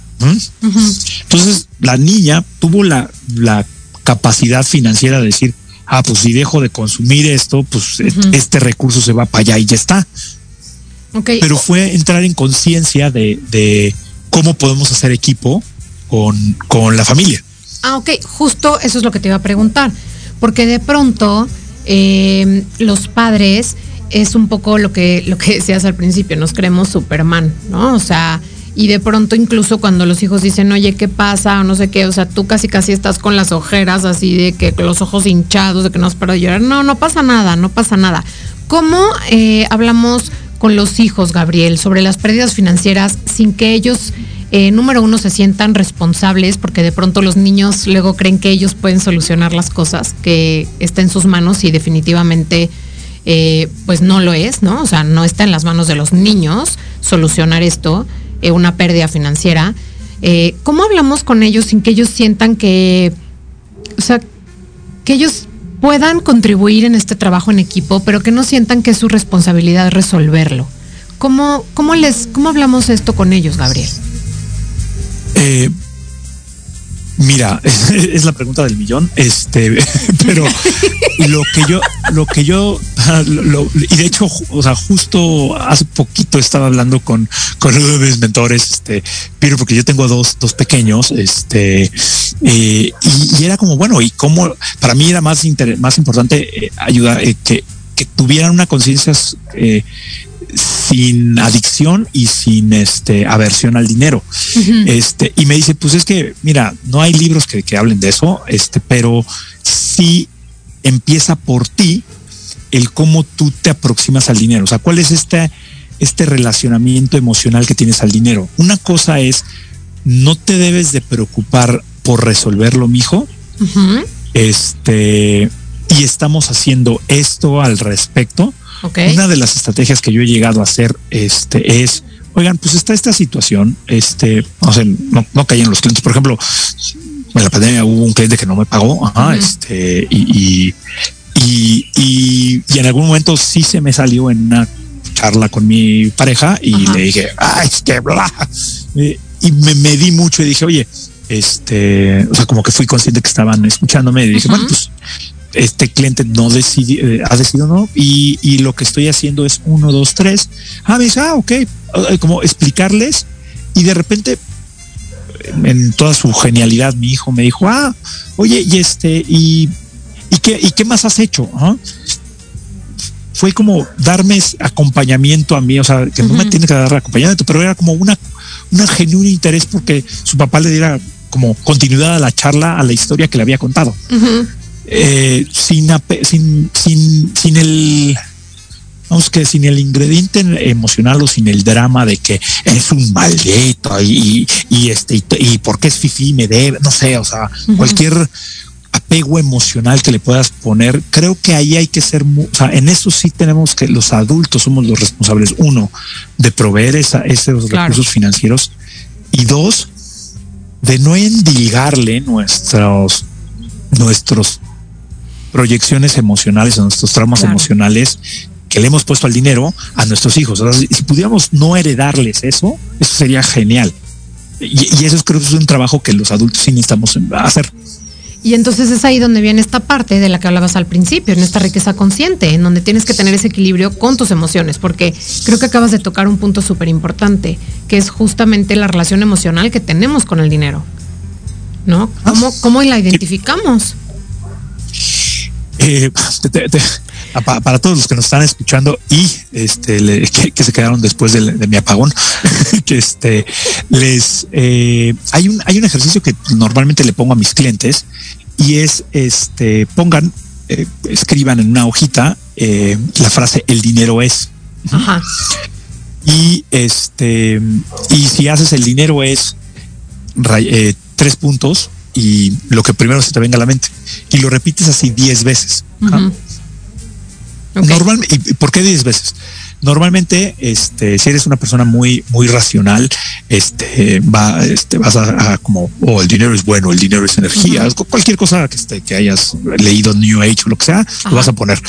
Entonces la niña tuvo la, la capacidad financiera de decir, ah, pues si dejo de consumir esto, pues este recurso se va para allá y ya está. Pero fue entrar en conciencia de, de, cómo podemos hacer equipo con, con, la familia. Ah, ok, justo eso es lo que te iba a preguntar, porque de pronto eh, los padres es un poco lo que, lo que decías al principio, nos creemos Superman, ¿no? O sea, y de pronto incluso cuando los hijos dicen, oye, ¿qué pasa? O no sé qué, o sea, tú casi casi estás con las ojeras así de que los ojos hinchados, de que no has parado de llorar. No, no pasa nada, no pasa nada. ¿Cómo eh, hablamos con los hijos, Gabriel, sobre las pérdidas financieras sin que ellos, eh, número uno, se sientan responsables, porque de pronto los niños luego creen que ellos pueden solucionar las cosas, que está en sus manos y definitivamente eh, pues no lo es, ¿no? O sea, no está en las manos de los niños solucionar esto, eh, una pérdida financiera. ¿Cómo hablamos con ellos sin que ellos sientan que, o sea, que ellos puedan contribuir en este trabajo en equipo, pero que no sientan que es su responsabilidad resolverlo. ¿Cómo, cómo, les, cómo hablamos esto con ellos, Gabriel? Eh, mira, es, la pregunta del millón, este, pero lo que yo, lo que yo, y de hecho, o sea, justo hace poquito estaba hablando con, con uno de mis mentores, este, pero porque yo tengo dos, dos pequeños, este, eh, y, era como, bueno, y cómo, para mí era más, más importante eh, ayudar, eh, que, que tuvieran una conciencia sin adicción y sin este aversión al dinero. Este, y me dice, pues es que, mira, no hay libros que, que hablen de eso, este, pero sí empieza por ti el cómo tú te aproximas al dinero. O sea, cuál es este, este relacionamiento emocional que tienes al dinero. Una cosa es, no te debes de preocupar por resolverlo, mijo. Este, y estamos haciendo esto al respecto. Una de las estrategias que yo he llegado a hacer este, es, oigan, pues está esta situación, este, no sé, no, no caen los clientes. Por ejemplo, en la pandemia hubo un cliente que no me pagó, ajá, este, y, y, y, en algún momento sí se me salió en una charla con mi pareja y le dije, ah, este, bla, y me medí mucho y dije, oye, este, o sea, como que fui consciente que estaban escuchándome y dije, bueno, pues este cliente no decidi, eh, ha decidido no, y, y, lo que estoy haciendo es uno, dos, tres. Ah, me dice, ah, ok, eh, como explicarles, y de repente, en toda su genialidad, mi hijo me dijo, ah, oye, y este, y, y qué, y qué más has hecho? Fue como darme acompañamiento a mí, o sea, que no me tiene que dar acompañamiento, pero era como una, una genuino interés porque su papá le diera como continuidad a la charla, a la historia que le había contado. Eh, sin, sin, sin, sin el vamos que sin el ingrediente emocional o sin el drama de que es un maldito y, y, este y, porque es fifi me debe, no sé, o sea, cualquier apego emocional que le puedas poner, creo que ahí hay que ser, o sea, en eso sí tenemos que los adultos somos los responsables, uno, de proveer esa, esos recursos financieros y dos, de no endilgarle nuestros, nuestros proyecciones emocionales, a nuestros traumas emocionales que le hemos puesto al dinero a nuestros hijos. si pudiéramos no heredarles eso, eso sería genial. Y, eso creo que es un trabajo que los adultos sí necesitamos hacer. Y entonces es ahí donde viene esta parte de la que hablabas al principio, en esta riqueza consciente, en donde tienes que tener ese equilibrio con tus emociones, porque creo que acabas de tocar un punto súper importante, que es justamente la relación emocional que tenemos con el dinero. ¿No? ¿Cómo, cómo la identificamos? Eh, para todos los que nos están escuchando y este que, se quedaron después de, mi apagón, que este les eh, hay un hay un ejercicio que normalmente le pongo a mis clientes y es este pongan eh, escriban en una hojita la frase el dinero es y este y si haces el dinero es tres puntos y lo que primero se te venga a la mente. Y lo repites así 10 veces. Normalmente, ¿y por qué 10 veces? Normalmente, este, si eres una persona muy, muy racional, este, va, este, vas a, como, oh, el dinero es bueno, el dinero es energía, cualquier cosa que, este, que hayas leído New Age o lo que sea, lo vas a poner.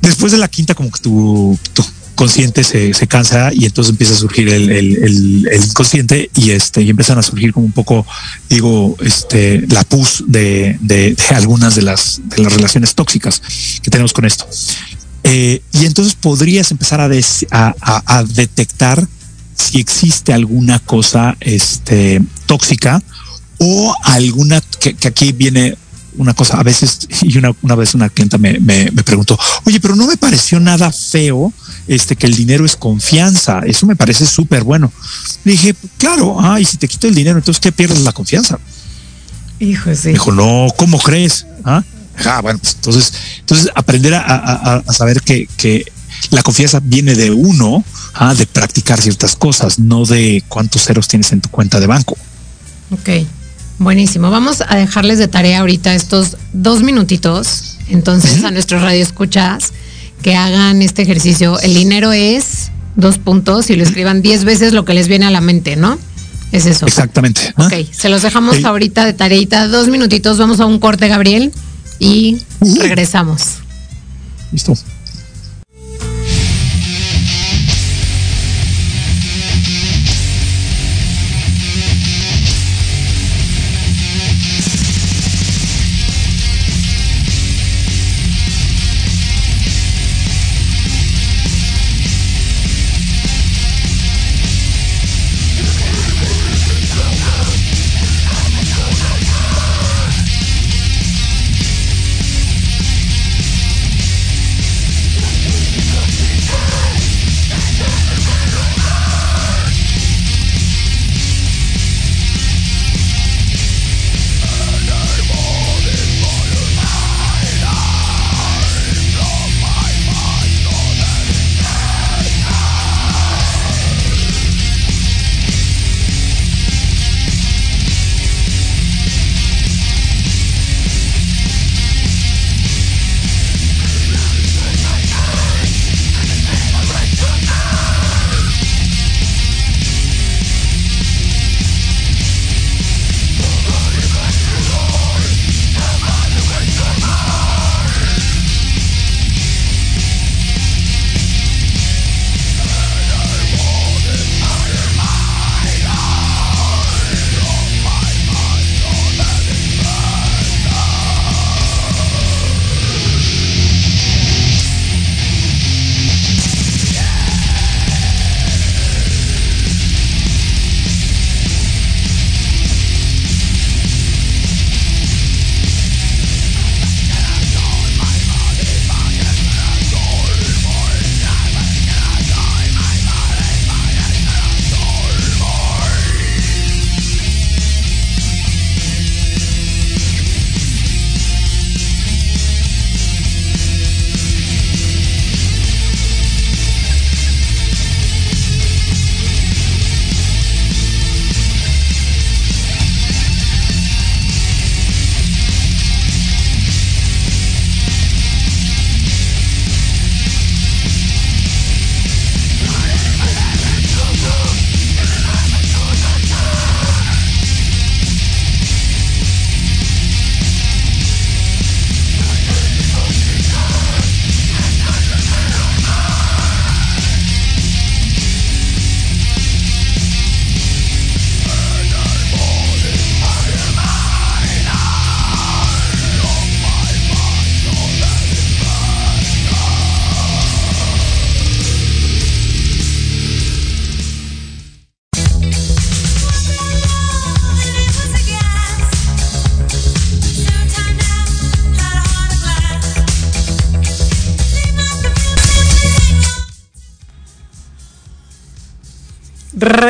Después de la quinta, como que tu, tu consciente se, se, cansa y entonces empieza a surgir el, el, el, inconsciente y este y empiezan a surgir como un poco digo este la pus de, de, algunas de las de las relaciones tóxicas que tenemos con esto. Eh, y entonces podrías empezar a, a, a, detectar si existe alguna cosa este, tóxica o alguna que, que, aquí viene una cosa. A veces, y una, una vez una clienta me, me, me, preguntó, oye, pero no me pareció nada feo este, que el dinero es confianza. Eso me parece súper bueno. Le dije, claro, ah, y si te quito el dinero, entonces, ¿qué pierdes la confianza? Hijo, sí. Me dijo, no, ¿cómo crees? ¿Ah? Ah, bueno, pues entonces, entonces aprender a, a, a saber que, que, la confianza viene de uno, ¿ah? de practicar ciertas cosas, no de cuántos ceros tienes en tu cuenta de banco. Ok, buenísimo. Vamos a dejarles de tarea ahorita estos dos minutitos, entonces a nuestros radioescuchas que hagan este ejercicio. El dinero es dos puntos y lo escriban diez veces lo que les viene a la mente, ¿no? Es eso. Exactamente. Ok, se los dejamos ahorita de tareita, dos minutitos, vamos a un corte, Gabriel y regresamos. Listo.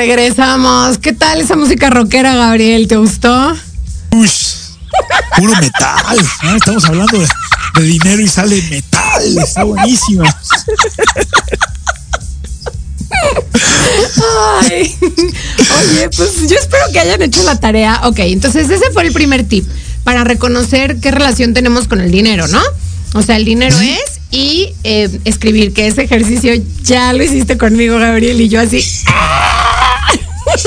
Regresamos. ¿Qué tal esa música rockera, Gabriel? ¿Te gustó? Uy, puro metal. ¿no? Estamos hablando de, de, dinero y sale metal. Está buenísima. Ay. Oye, pues yo espero que hayan hecho la tarea. Ok, entonces ese fue el primer tip para reconocer qué relación tenemos con el dinero, ¿no? O sea, el dinero es y eh, escribir, que ese ejercicio ya lo hiciste conmigo, Gabriel, y yo así. ¡ah!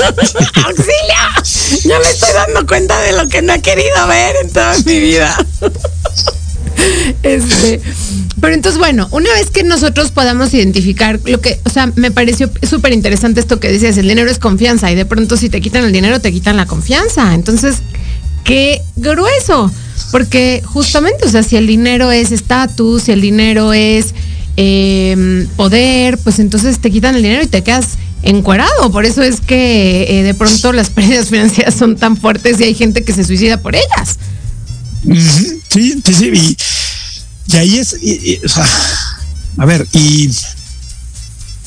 ¡Auxilio! Ya me estoy dando cuenta de lo que no he querido ver en toda mi vida. Este, pero entonces, bueno, una vez que nosotros podamos identificar lo que, o sea, me pareció súper interesante esto que decías, el dinero es confianza y de pronto si te quitan el dinero, te quitan la confianza. Entonces, qué grueso, porque justamente, o sea, si el dinero es estatus, si el dinero es eh, poder, pues entonces te quitan el dinero y te quedas encuerado. Por eso es que eh, de pronto las pérdidas financieras son tan fuertes y hay gente que se suicida por ellas. Sí, sí, sí. Y, y ahí es, a ver, y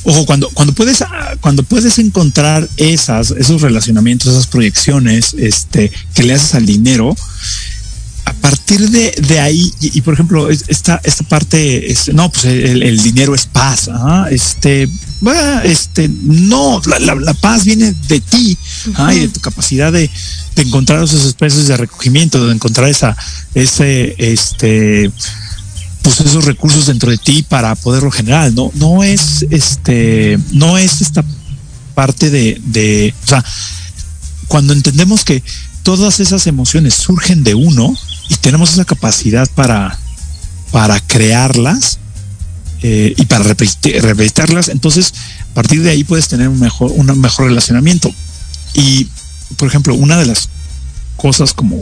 ojo, cuando, cuando puedes, cuando puedes encontrar esas, esos relacionamientos, esas proyecciones, este, que le haces al dinero, a partir de, de ahí, y, por ejemplo, esta, esta parte, este, no, pues el, dinero es paz, este, este, no, la, paz viene de ti y de tu capacidad de, de encontrar esos espacios de recogimiento, de encontrar esa, ese, este, pues esos recursos dentro de ti para poderlo generar. No, no es este, no es esta parte de, de, o sea, cuando entendemos que todas esas emociones surgen de uno y tenemos esa capacidad para, para crearlas eh, y para repetirlas, entonces a partir de ahí puedes tener un mejor, un mejor relacionamiento. Y, por ejemplo, una de las cosas como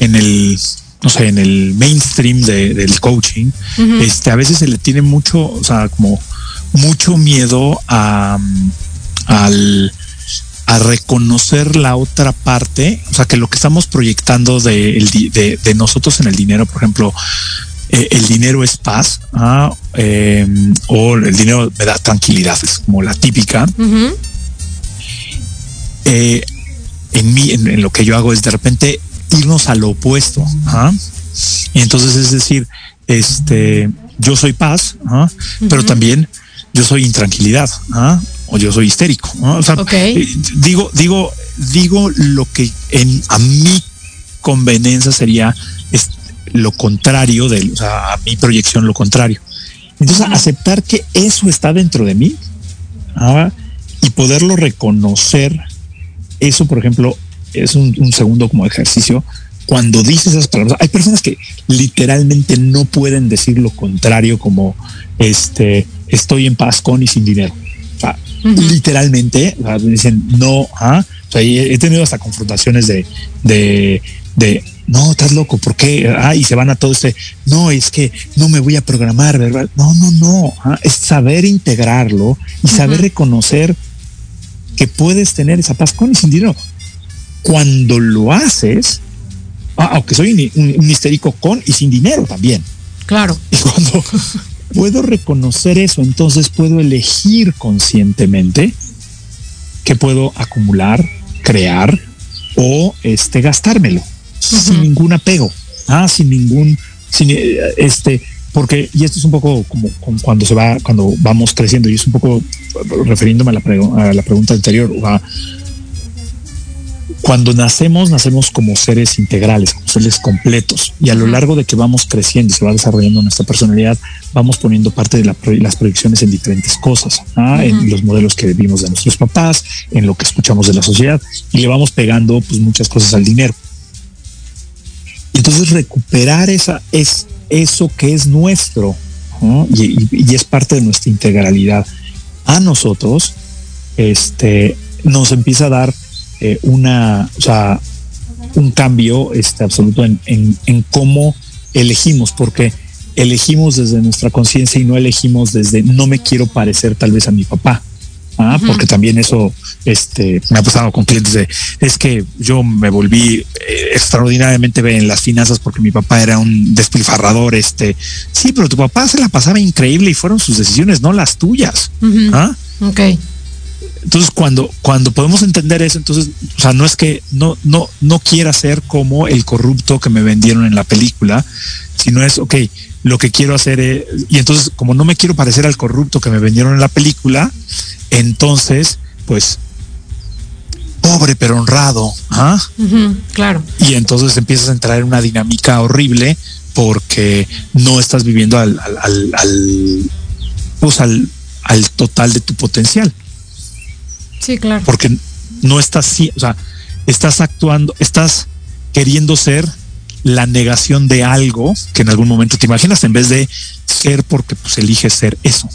en el no sé, en el mainstream del coaching, este, a veces se le tiene mucho, o sea, como mucho miedo a, al, a reconocer la otra parte, o sea, que lo que estamos proyectando de, de, nosotros en el dinero, por ejemplo, eh, el dinero es paz, ¿ah? em, o el dinero me da tranquilidad, es como la típica. Eh, en mí, en, lo que yo hago es de repente irnos a lo opuesto. Y entonces es decir, este, yo soy paz, pero también yo soy intranquilidad, o yo soy histérico. Eh, digo, digo, digo lo que en a mi conveniencia sería lo contrario de, o sea, a mi proyección lo contrario. Entonces, aceptar que eso está dentro de mí y poderlo reconocer, eso, por ejemplo, es un, segundo como ejercicio. Cuando dices esas palabras, hay personas que literalmente no pueden decir lo contrario, como este estoy en paz con y sin dinero. Literalmente dicen no. ¿ah? he tenido hasta confrontaciones de, de, de no, estás loco, ¿por qué? Ah, y se van a todo este, no, es que no me voy a programar, ¿verdad? No, no, no, ¿ah? es saber integrarlo y saber reconocer que puedes tener esa paz con y sin dinero cuando lo haces, ah, aunque soy un, histérico con y sin dinero también. Claro. Y cuando puedo reconocer eso, entonces puedo elegir conscientemente que puedo acumular, crear o este gastármelo sin ningún apego, ah, sin ningún, sin este, porque y esto es un poco como, cuando se va, cuando vamos creciendo y es un poco refiriéndome a la, a la pregunta anterior, a, cuando nacemos, nacemos como seres integrales, como seres completos. Y a lo largo de que vamos creciendo y se va desarrollando nuestra personalidad, vamos poniendo parte de las proyecciones en diferentes cosas, ¿ah? en los modelos que vimos de nuestros papás, en lo que escuchamos de la sociedad, y le vamos pegando pues, muchas cosas al dinero. Entonces recuperar esa, es eso que es nuestro y, es parte de nuestra integralidad a nosotros, este, nos empieza a dar eh, una, o sea, un cambio este, absoluto en, en, cómo elegimos, porque elegimos desde nuestra conciencia y no elegimos desde no me quiero parecer tal vez a mi papá. ¿ah? Porque también eso este, me ha pasado con clientes de es que yo me volví eh, extraordinariamente bien en las finanzas porque mi papá era un despilfarrador. Este, sí, pero tu papá se la pasaba increíble y fueron sus decisiones, no las tuyas. ¿ah? Ok. Entonces, cuando, cuando podemos entender eso, entonces, o sea, no es que no, no, no quiera ser como el corrupto que me vendieron en la película, sino es, ok, lo que quiero hacer es, y entonces, como no me quiero parecer al corrupto que me vendieron en la película, entonces, pues, pobre pero honrado, ¿ah? claro. Y entonces empiezas a entrar en una dinámica horrible porque no estás viviendo al, al, al, al pues al, al total de tu potencial. Sí, claro. Porque no estás, o sea, estás actuando, estás queriendo ser la negación de algo que en algún momento te imaginas en vez de ser porque pues eliges ser eso.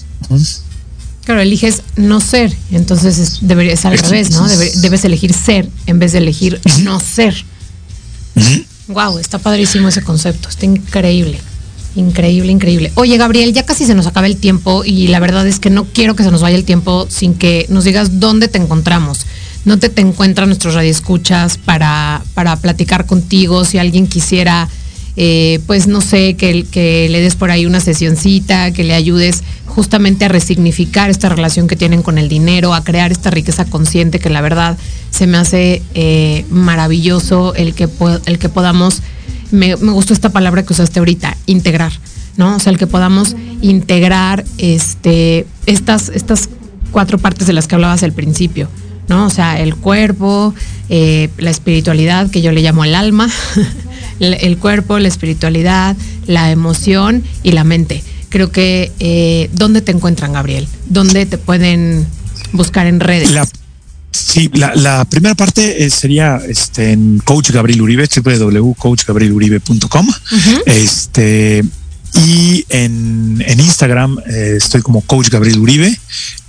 Claro, eliges no ser, entonces es, debería ser al Exacto. revés, ¿no? Debe- debes elegir ser en vez de elegir no ser. Wow, está padrísimo ese concepto, está increíble. Increíble, increíble. Oye, Gabriel, ya casi se nos acaba el tiempo y la verdad es que no quiero que se nos vaya el tiempo sin que nos digas dónde te encontramos. ¿Dónde te encuentran nuestros radioescuchas para, para platicar contigo? Si alguien quisiera, eh, pues no sé, que, que le des por ahí una sesioncita, que le ayudes justamente a resignificar esta relación que tienen con el dinero, a crear esta riqueza consciente que la verdad se me hace eh, maravilloso el que, el que podamos me, me gustó esta palabra que usaste ahorita, integrar, ¿no? O sea, el que podamos integrar este, estas, estas cuatro partes de las que hablabas al principio, ¿no? O sea, el cuerpo, eh, la espiritualidad, que yo le llamo el alma, el, cuerpo, la espiritualidad, la emoción y la mente. Creo que, eh, ¿dónde te encuentran, Gabriel? ¿Dónde te pueden buscar en redes? Sí, la, la primera parte eh, sería este, en Coach Gabriel Uribe, www.coachgabrieluribe.com. Este, y en, en Instagram eh, estoy como Coach Gabriel Uribe.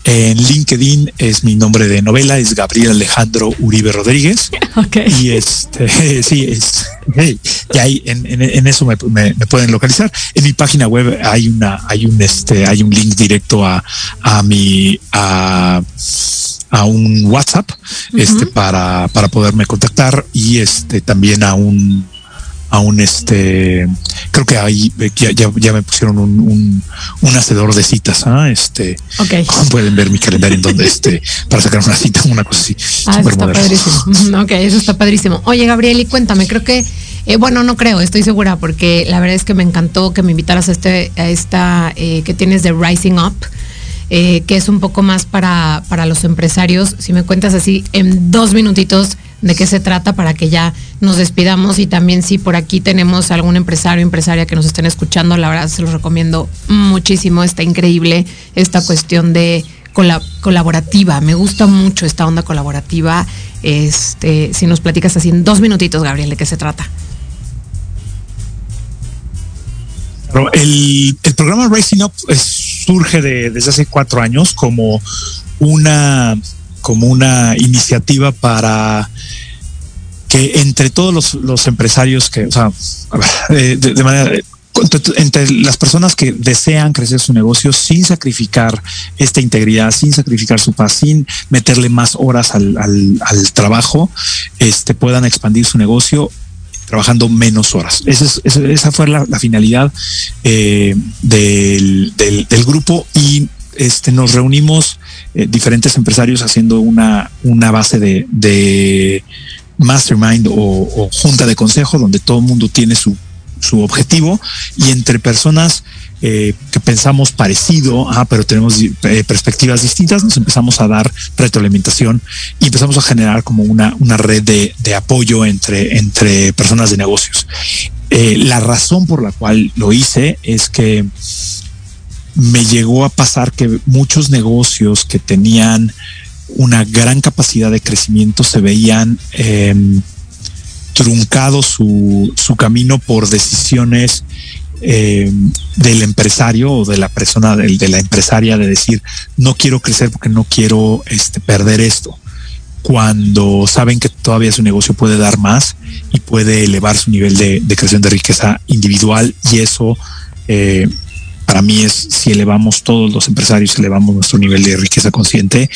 En LinkedIn es mi nombre de novela, es Gabriel Alejandro Uribe Rodríguez. Ok. Y este, sí, es, hey, y ahí en, en- en eso me, me- me pueden localizar. En mi página web hay una, hay un, este, hay un link directo a, a mi, a, a un WhatsApp, este, para, para poderme contactar y este, también a un, a un este creo que ahí eh, ya, ya, ya me pusieron un, un, un hacedor de citas ¿ah? este Ok. pueden ver mi calendario en donde este para sacar una cita una cosa así Ah, eso está padrísimo. Ok, eso está padrísimo. Oye, Gabriel, y cuéntame, creo que, eh, bueno, no creo, estoy segura, porque la verdad es que me encantó que me invitaras a, este, a esta eh, que tienes de Rising Up, eh, que es un poco más para, para los empresarios. Si me cuentas así en dos minutitos de qué se trata para que ya nos despidamos y también si por aquí tenemos algún empresario o empresaria que nos estén escuchando, la verdad se los recomiendo muchísimo, está increíble esta cuestión de cola- colaborativa, me gusta mucho esta onda colaborativa. Este, si nos platicas así en dos minutitos, Gabriel, de qué se trata. El, el programa Racing Up es- surge de- desde hace cuatro años como una, como una iniciativa para que entre todos los, empresarios que, o sea, de, manera, entre- las personas que desean crecer su negocio sin sacrificar esta integridad, sin sacrificar su paz, sin meterle más horas al, al- al trabajo, este, puedan expandir su negocio trabajando menos horas. Esa, es- esa- fue la, finalidad eh, del- del grupo y este, nos reunimos eh, diferentes empresarios haciendo una, una base de, mastermind o, junta de consejo donde todo el mundo tiene su, su objetivo y entre personas eh, que pensamos parecido, ah, pero tenemos eh, perspectivas distintas, nos empezamos a dar retroalimentación y empezamos a generar como una, una red de, apoyo entre, entre personas de negocios. La razón por la cual lo hice es que me llegó a pasar que muchos negocios que tenían una gran capacidad de crecimiento se veían eh, truncado su, su camino por decisiones eh, del empresario o de la persona, de la empresaria, de decir, no quiero crecer porque no quiero este, perder esto. Cuando saben que todavía su negocio puede dar más y puede elevar su nivel de, de creación de riqueza individual y eso eh, para mí es si elevamos todos los empresarios, elevamos nuestro nivel de riqueza consciente,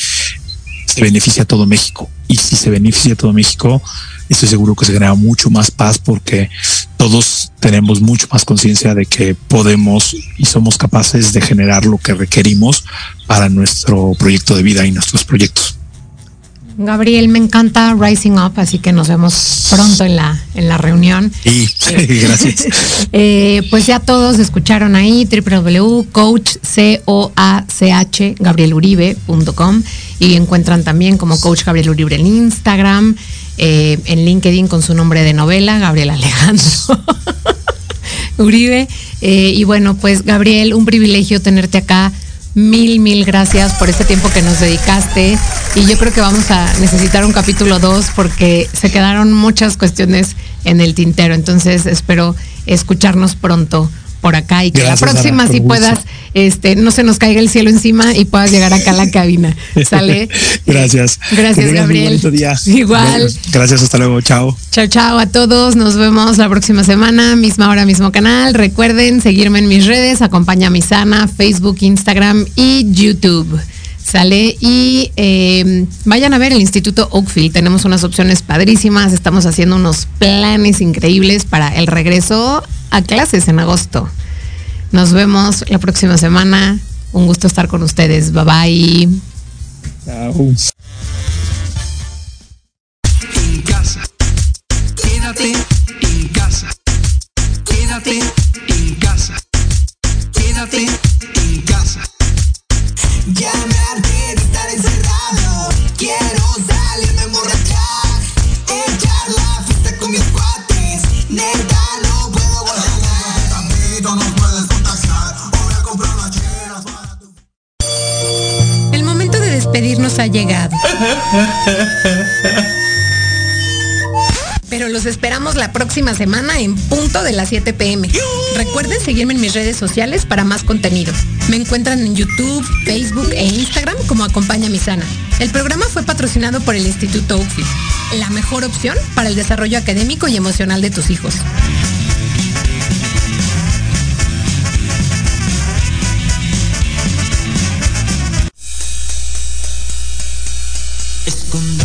se beneficia a todo México. Y si se beneficia a todo México, estoy seguro que se genera mucho más paz porque todos tenemos mucho más conciencia de que podemos y somos capaces de generar lo que requerimos para nuestro proyecto de vida y nuestros proyectos. Gabriel, me encanta Rising Up, así que nos vemos pronto en la, en la reunión. Y gracias. Eh, pues ya todos escucharon ahí www.coach.gabrieluribe.com y encuentran también como Coach Gabriel Uribe en Instagram, eh, en LinkedIn con su nombre de novela, Gabriel Alejandro. Uribe. Eh, y bueno, pues Gabriel, un privilegio tenerte acá. Mil, mil gracias por este tiempo que nos dedicaste. Y yo creo que vamos a necesitar un capítulo 2 porque se quedaron muchas cuestiones en el tintero. Entonces espero escucharnos pronto por acá y que la próxima si puedas, este, no se nos caiga el cielo encima y puedas llegar acá a la cabina. ¿Sale? Gracias. Gracias, Gabriel. Día. Igual. Gracias, hasta luego. Chao. Chao, chao a todos. Nos vemos la próxima semana, misma hora, mismo canal. Recuerden seguirme en mis redes, acompaña a mi sana, Facebook, Instagram y YouTube. Sale y eh, vayan a ver el Instituto Oakfield. Tenemos unas opciones padrísimas. Estamos haciendo unos planes increíbles para el regreso a clases en agosto. Nos vemos la próxima semana. Un gusto estar con ustedes. Bye bye. Chao. En casa. Quédate en casa. Quédate en casa. Quédate en casa. Ya me harté de estar encerrado. Quiero salirme emborrachar. Echar la fiesta con mis cuates. Neta, despedirnos ha llegado. Pero los esperamos la próxima semana en punto de las 7 pm. Recuerden seguirme en mis redes sociales para más contenidos. Me encuentran en YouTube, Facebook e Instagram como Acompaña Mi Sana. El programa fue patrocinado por el Instituto Oakfield, la mejor opción para el desarrollo académico y emocional de tus hijos. escondido.